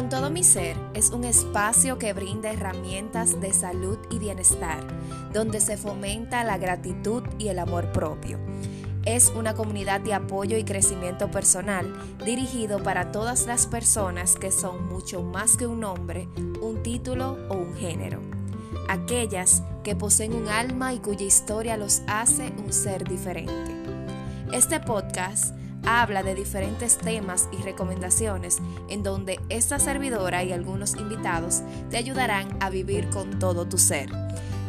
Con todo mi ser es un espacio que brinda herramientas de salud y bienestar, donde se fomenta la gratitud y el amor propio. Es una comunidad de apoyo y crecimiento personal dirigido para todas las personas que son mucho más que un nombre, un título o un género. Aquellas que poseen un alma y cuya historia los hace un ser diferente. Este podcast habla de diferentes temas y recomendaciones en donde esta servidora y algunos invitados te ayudarán a vivir con todo tu ser.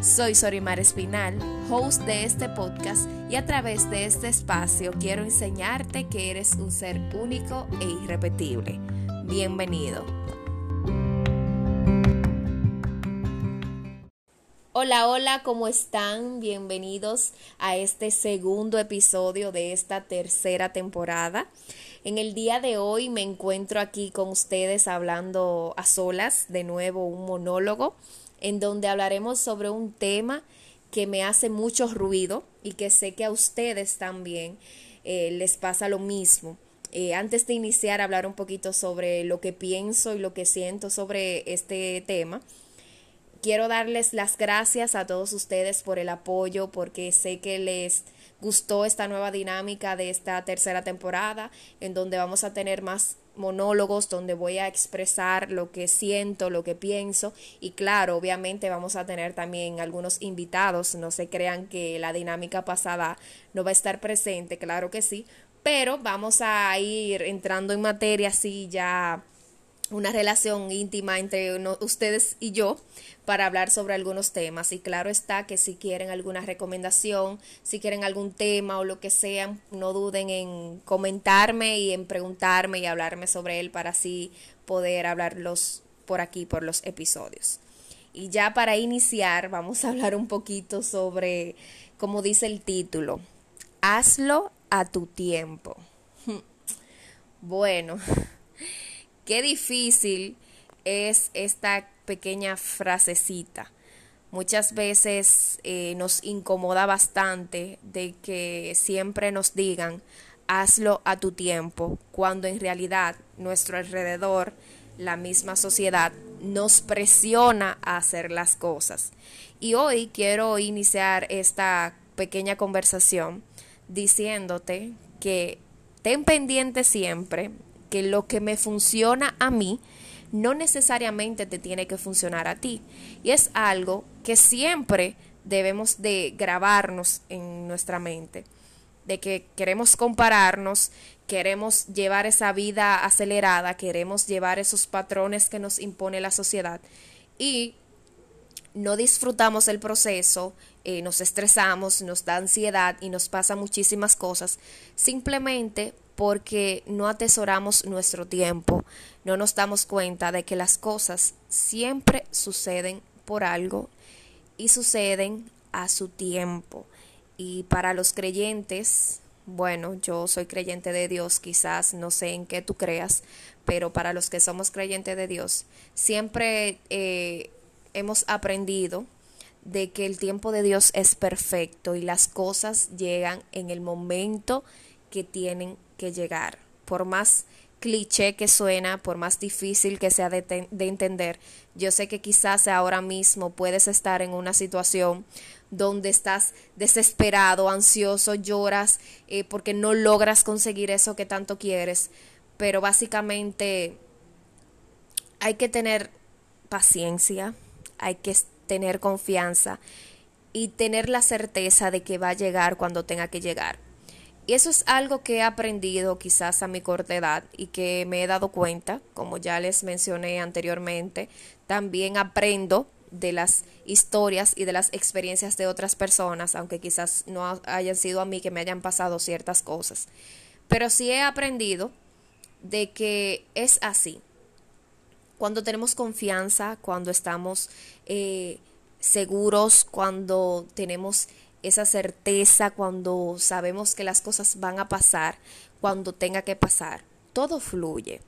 Soy Sorimar Espinal, host de este podcast y a través de este espacio quiero enseñarte que eres un ser único e irrepetible. Bienvenido. Hola, hola, ¿cómo están? Bienvenidos a este segundo episodio de esta tercera temporada. En el día de hoy me encuentro aquí con ustedes hablando a solas, de nuevo un monólogo, en donde hablaremos sobre un tema que me hace mucho ruido y que sé que a ustedes también eh, les pasa lo mismo. Eh, antes de iniciar hablar un poquito sobre lo que pienso y lo que siento sobre este tema, quiero darles las gracias a todos ustedes por el apoyo, porque sé que les gustó esta nueva dinámica de esta tercera temporada, en donde vamos a tener más monólogos, donde voy a expresar lo que siento, lo que pienso, y claro, obviamente vamos a tener también algunos invitados, no se crean que la dinámica pasada no va a estar presente, claro que sí, pero vamos a ir entrando en materia así ya una relación íntima entre ustedes y yo para hablar sobre algunos temas. Y claro está que si quieren alguna recomendación, si quieren algún tema o lo que sea, no duden en comentarme y en preguntarme y hablarme sobre él para así poder hablarlos por aquí, por los episodios. Y ya para iniciar, vamos a hablar un poquito sobre, como dice el título, hazlo a tu tiempo. Bueno. Qué difícil es esta pequeña frasecita. Muchas veces eh, nos incomoda bastante de que siempre nos digan hazlo a tu tiempo, cuando en realidad nuestro alrededor, la misma sociedad, nos presiona a hacer las cosas. Y hoy quiero iniciar esta pequeña conversación diciéndote que ten pendiente siempre que lo que me funciona a mí no necesariamente te tiene que funcionar a ti. Y es algo que siempre debemos de grabarnos en nuestra mente, de que queremos compararnos, queremos llevar esa vida acelerada, queremos llevar esos patrones que nos impone la sociedad y no disfrutamos el proceso, eh, nos estresamos, nos da ansiedad y nos pasa muchísimas cosas, simplemente porque no atesoramos nuestro tiempo, no nos damos cuenta de que las cosas siempre suceden por algo y suceden a su tiempo. Y para los creyentes, bueno, yo soy creyente de Dios, quizás no sé en qué tú creas, pero para los que somos creyentes de Dios, siempre eh, hemos aprendido de que el tiempo de Dios es perfecto y las cosas llegan en el momento que tienen que llegar. Por más cliché que suena, por más difícil que sea de, entender, yo sé que quizás ahora mismo puedes estar en una situación donde estás desesperado, ansioso, lloras eh, porque no logras conseguir eso que tanto quieres, pero básicamente hay que tener paciencia, hay que tener confianza y tener la certeza de que va a llegar cuando tenga que llegar. Y eso es algo que he aprendido quizás a mi corta edad y que me he dado cuenta, como ya les mencioné anteriormente, también aprendo de las historias y de las experiencias de otras personas, aunque quizás no hayan sido a mí que me hayan pasado ciertas cosas. Pero sí he aprendido de que es así. Cuando tenemos confianza, cuando estamos eh, seguros, cuando tenemos esa certeza cuando sabemos que las cosas van a pasar, cuando tenga que pasar. Todo fluye.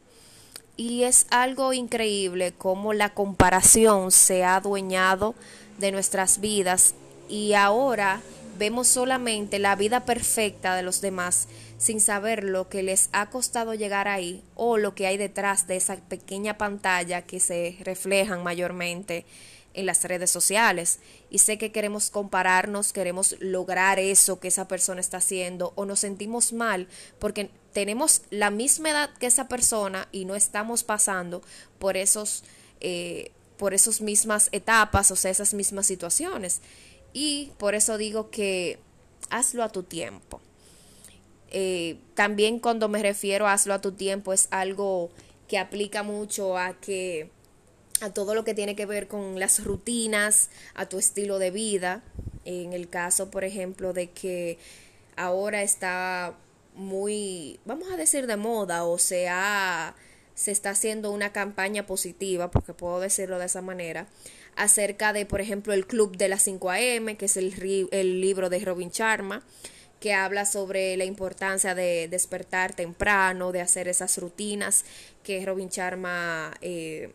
Y es algo increíble cómo la comparación se ha adueñado de nuestras vidas y ahora vemos solamente la vida perfecta de los demás sin saber lo que les ha costado llegar ahí o lo que hay detrás de esa pequeña pantalla que se reflejan mayormente en las redes sociales. Y sé que queremos compararnos, queremos lograr eso que esa persona está haciendo o nos sentimos mal porque tenemos la misma edad que esa persona y no estamos pasando por esos... Eh, por esas mismas etapas, o sea, esas mismas situaciones. Y por eso digo que hazlo a tu tiempo. Eh, también cuando me refiero a hazlo a tu tiempo es algo que aplica mucho a que a todo lo que tiene que ver con las rutinas, a tu estilo de vida. En el caso, por ejemplo, de que ahora está muy, vamos a decir, de moda o sea, se está haciendo una campaña positiva, porque puedo decirlo de esa manera, acerca de, por ejemplo, el Club de las 5 AM, que es el, el libro de Robin Sharma, que habla sobre la importancia de despertar temprano, de hacer esas rutinas que Robin Sharma eh,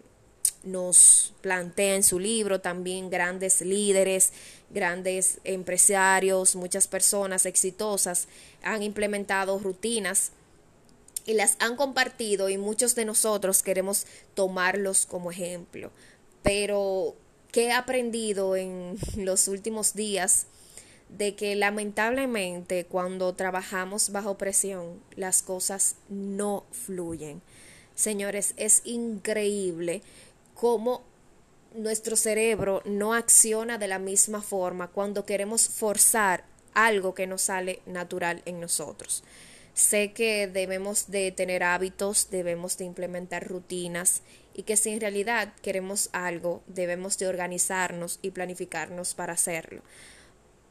nos plantea en su libro, también grandes líderes, grandes empresarios, muchas personas exitosas han implementado rutinas y las han compartido y muchos de nosotros queremos tomarlos como ejemplo. Pero, ¿qué he aprendido en los últimos días? De que lamentablemente cuando trabajamos bajo presión las cosas no fluyen. Señores, es increíble cómo nuestro cerebro no acciona de la misma forma cuando queremos forzar algo que no sale natural en nosotros. Sé que debemos de tener hábitos, debemos de implementar rutinas y que si en realidad queremos algo, debemos de organizarnos y planificarnos para hacerlo.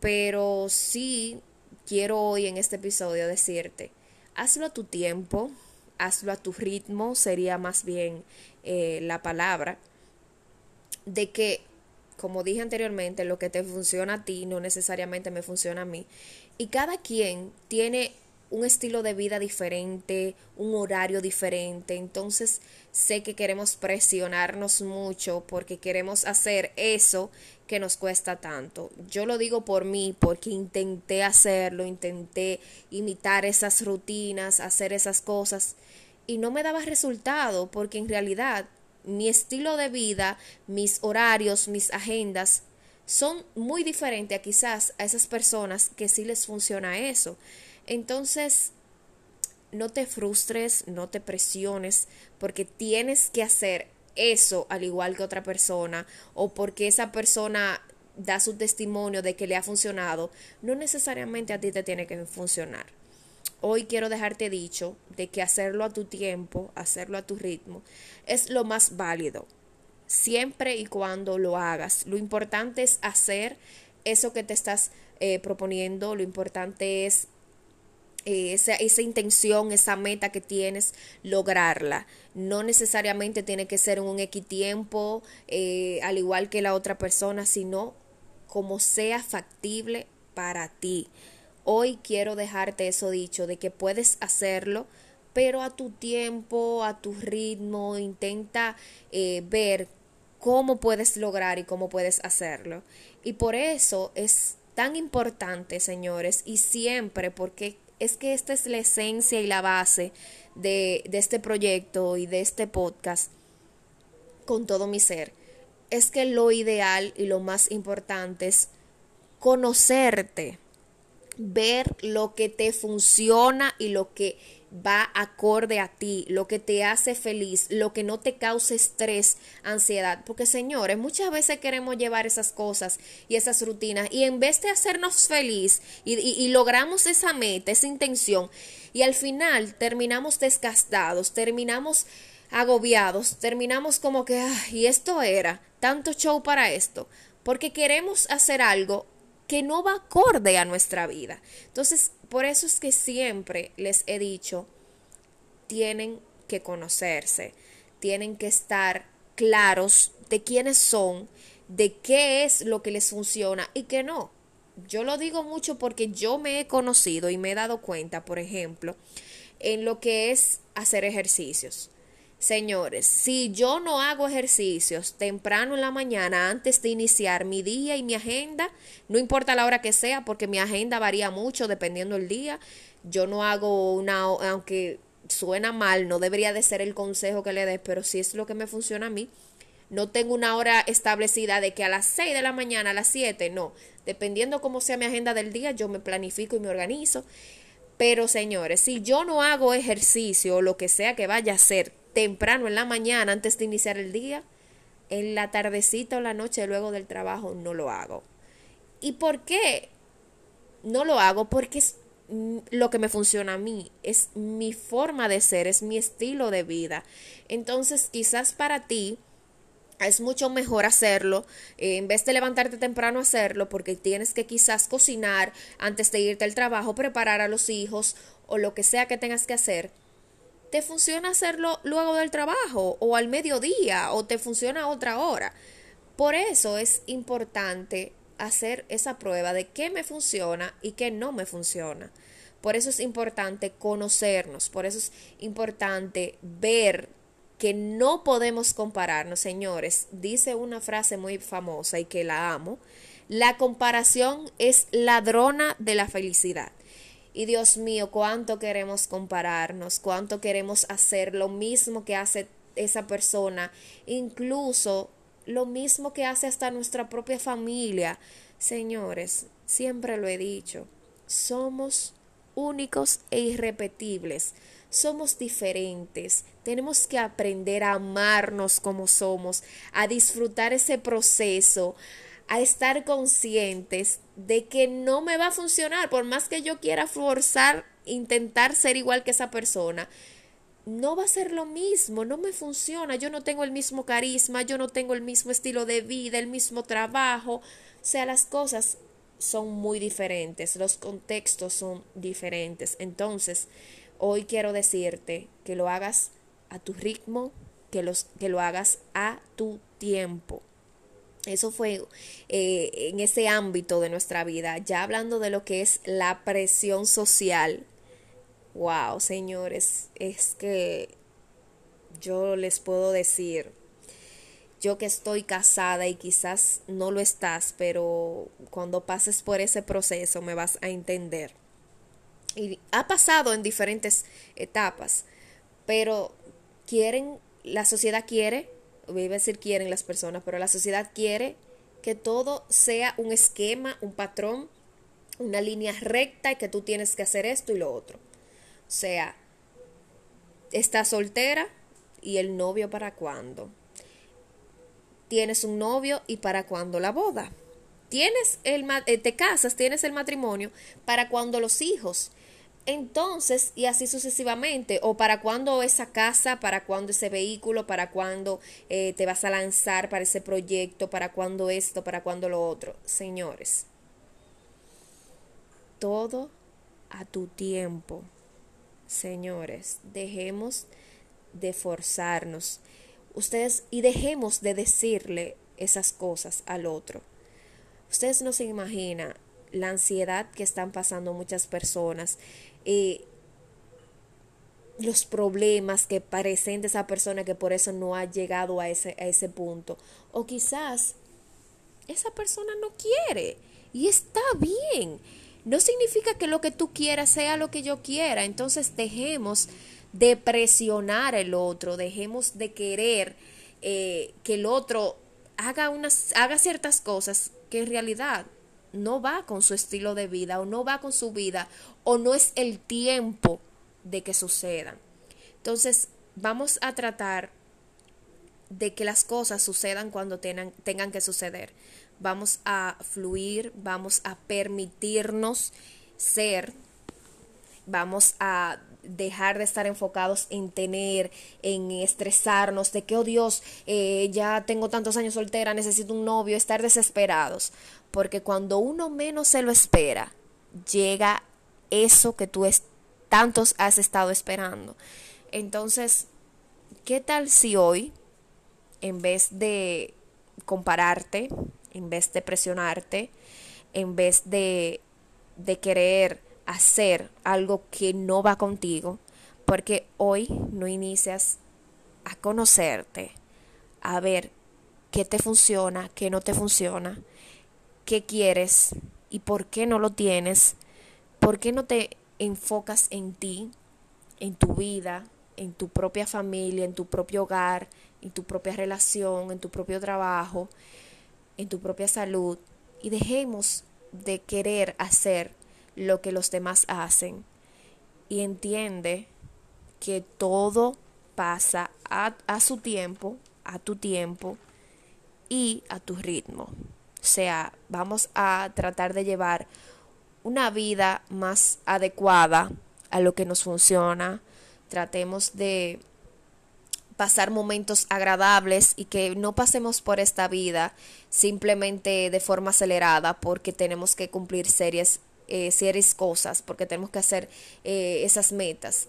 Pero sí quiero hoy en este episodio decirte, hazlo a tu tiempo, hazlo a tu ritmo, sería más bien eh, la palabra, de que, como dije anteriormente, lo que te funciona a ti no necesariamente me funciona a mí. Y cada quien tiene un estilo de vida diferente, un horario diferente. Entonces sé que queremos presionarnos mucho porque queremos hacer eso que nos cuesta tanto. Yo lo digo por mí porque intenté hacerlo, intenté imitar esas rutinas, hacer esas cosas y no me daba resultado porque en realidad mi estilo de vida, mis horarios, mis agendas son muy diferentes a quizás a esas personas que sí les funciona eso. Entonces, no te frustres, no te presiones, porque tienes que hacer eso al igual que otra persona, o porque esa persona da su testimonio de que le ha funcionado, no necesariamente a ti te tiene que funcionar. Hoy quiero dejarte dicho de que hacerlo a tu tiempo, hacerlo a tu ritmo, es lo más válido, siempre y cuando lo hagas. Lo importante es hacer eso que te estás eh, proponiendo, lo importante es eh, esa, esa, intención, esa meta que tienes, lograrla. No necesariamente tiene que ser un equitiempo, eh, al igual que la otra persona, sino como sea factible para ti. Hoy quiero dejarte eso dicho, de que puedes hacerlo, pero a tu tiempo, a tu ritmo, intenta eh, ver cómo puedes lograr y cómo puedes hacerlo. Y por eso es tan importante, señores, y siempre, porque es que esta es la esencia y la base de, de este proyecto y de este podcast con todo mi ser. Es que lo ideal y lo más importante es conocerte, ver lo que te funciona y lo que va acorde a ti, lo que te hace feliz, lo que no te cause estrés, ansiedad. Porque señores, muchas veces queremos llevar esas cosas y esas rutinas y en vez de hacernos feliz y, logramos esa meta, esa intención y al final terminamos desgastados, terminamos agobiados, terminamos como que, y esto era, tanto show para esto, porque queremos hacer algo que no va acorde a nuestra vida. Entonces, por eso es que siempre les he dicho, tienen que conocerse, tienen que estar claros de quiénes son, de qué es lo que les funciona y qué no. Yo lo digo mucho porque yo me he conocido y me he dado cuenta, por ejemplo, en lo que es hacer ejercicios. Señores, si yo no hago ejercicios temprano en la mañana antes de iniciar mi día y mi agenda, no importa la hora que sea, porque mi agenda varía mucho dependiendo del día, yo no hago una, aunque suena mal, no debería de ser el consejo que le des, pero si es lo que me funciona a mí. No tengo una hora establecida de que a las 6 de la mañana, a las 7, no. Dependiendo cómo sea mi agenda del día, yo me planifico y me organizo. Pero señores, si yo no hago ejercicio o lo que sea que vaya a hacer temprano en la mañana antes de iniciar el día, en la tardecita o la noche luego del trabajo no lo hago. ¿Y por qué no lo hago? Porque es lo que me funciona a mí, es mi forma de ser, es mi estilo de vida. Entonces, quizás para ti es mucho mejor hacerlo, eh, en vez de levantarte temprano hacerlo, porque tienes que quizás cocinar antes de irte al trabajo, preparar a los hijos o lo que sea que tengas que hacer. Te funciona hacerlo luego del trabajo o al mediodía o te funciona a otra hora. Por eso es importante hacer esa prueba de qué me funciona y qué no me funciona. Por eso es importante conocernos, por eso es importante ver que no podemos compararnos, señores. Dice una frase muy famosa y que la amo. La comparación es ladrona de la felicidad. Y Dios mío, cuánto queremos compararnos, cuánto queremos hacer lo mismo que hace esa persona, incluso lo mismo que hace hasta nuestra propia familia. Señores, siempre lo he dicho, somos únicos e irrepetibles somos diferentes, tenemos que aprender a amarnos como somos, a disfrutar ese proceso, a estar conscientes de que no me va a funcionar, por más que yo quiera forzar, intentar ser igual que esa persona, no va a ser lo mismo, no me funciona, yo no tengo el mismo carisma, yo no tengo el mismo estilo de vida, el mismo trabajo, o sea, las cosas son muy diferentes, los contextos son diferentes. Entonces, Hoy quiero decirte que lo hagas a tu ritmo, que, los, que lo hagas a tu tiempo. Eso fue eh, en ese ámbito de nuestra vida. Ya hablando de lo que es la presión social. Wow, señores, es que yo les puedo decir, yo que estoy casada y quizás no lo estás, pero cuando pases por ese proceso me vas a entender y ha pasado en diferentes etapas, pero quieren, la sociedad quiere, voy a decir quieren las personas, pero la sociedad quiere que todo sea un esquema, un patrón, una línea recta y que tú tienes que hacer esto y lo otro. O sea, estás soltera y el novio para cuándo. Tienes un novio y para cuándo la boda. Tienes el eh, te casas, tienes el matrimonio para cuando los hijos. Entonces, y así sucesivamente, o para cuándo esa casa, para cuándo ese vehículo, para cuándo eh, te vas a lanzar para ese proyecto, para cuándo esto, para cuándo lo otro. Señores, todo a tu tiempo. Señores, dejemos de forzarnos. Ustedes, y dejemos de decirle esas cosas al otro. Ustedes no se imaginan la ansiedad que están pasando muchas personas, eh, los problemas que parecen de esa persona que por eso no ha llegado a ese, a ese punto. O quizás esa persona no quiere y está bien. No significa que lo que tú quieras sea lo que yo quiera. Entonces dejemos de presionar al otro, dejemos de querer eh, que el otro haga, unas, haga ciertas cosas que en realidad no va con su estilo de vida o no va con su vida o no es el tiempo de que sucedan. Entonces, vamos a tratar de que las cosas sucedan cuando tengan, tengan que suceder. Vamos a fluir, vamos a permitirnos ser, vamos a dejar de estar enfocados en tener, en estresarnos, de que, oh Dios, eh, ya tengo tantos años soltera, necesito un novio, estar desesperados. Porque cuando uno menos se lo espera, llega eso que tú tantos has estado esperando. Entonces, ¿qué tal si hoy, en vez de compararte, en vez de presionarte, en vez de, de querer hacer algo que no va contigo, porque hoy no inicias a conocerte, a ver qué te funciona, qué no te funciona, qué quieres y por qué no lo tienes, por qué no te enfocas en ti, en tu vida, en tu propia familia, en tu propio hogar, en tu propia relación, en tu propio trabajo, en tu propia salud. Y dejemos de querer hacer lo que los demás hacen y entiende que todo pasa a, a su tiempo, a tu tiempo y a tu ritmo. O sea, vamos a tratar de llevar una vida más adecuada a lo que nos funciona. Tratemos de pasar momentos agradables y que no pasemos por esta vida simplemente de forma acelerada porque tenemos que cumplir series, eh, series cosas, porque tenemos que hacer eh, esas metas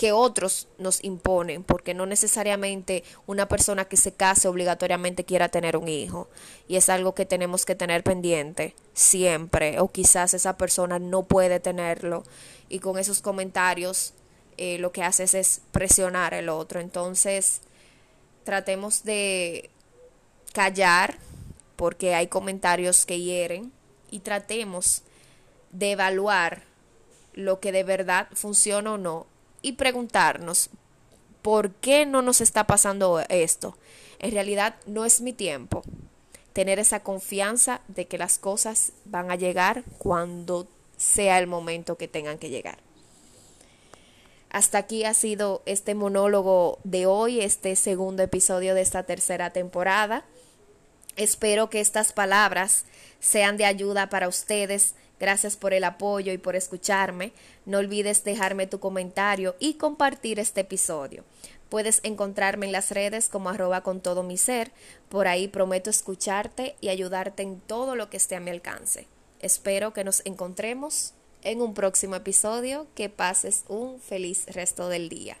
que otros nos imponen, porque no necesariamente una persona que se case obligatoriamente quiera tener un hijo, y es algo que tenemos que tener pendiente siempre, o quizás esa persona no puede tenerlo, y con esos comentarios eh, lo que haces es presionar al otro, entonces tratemos de callar, porque hay comentarios que hieren, y tratemos de evaluar lo que de verdad funciona o no y preguntarnos por qué no nos está pasando esto. En realidad no es mi tiempo. Tener esa confianza de que las cosas van a llegar cuando sea el momento que tengan que llegar. Hasta aquí ha sido este monólogo de hoy, este segundo episodio de esta tercera temporada. Espero que estas palabras sean de ayuda para ustedes Gracias por el apoyo y por escucharme. No olvides dejarme tu comentario y compartir este episodio. Puedes encontrarme en las redes como arroba con todo mi ser. Por ahí prometo escucharte y ayudarte en todo lo que esté a mi alcance. Espero que nos encontremos en un próximo episodio. Que pases un feliz resto del día.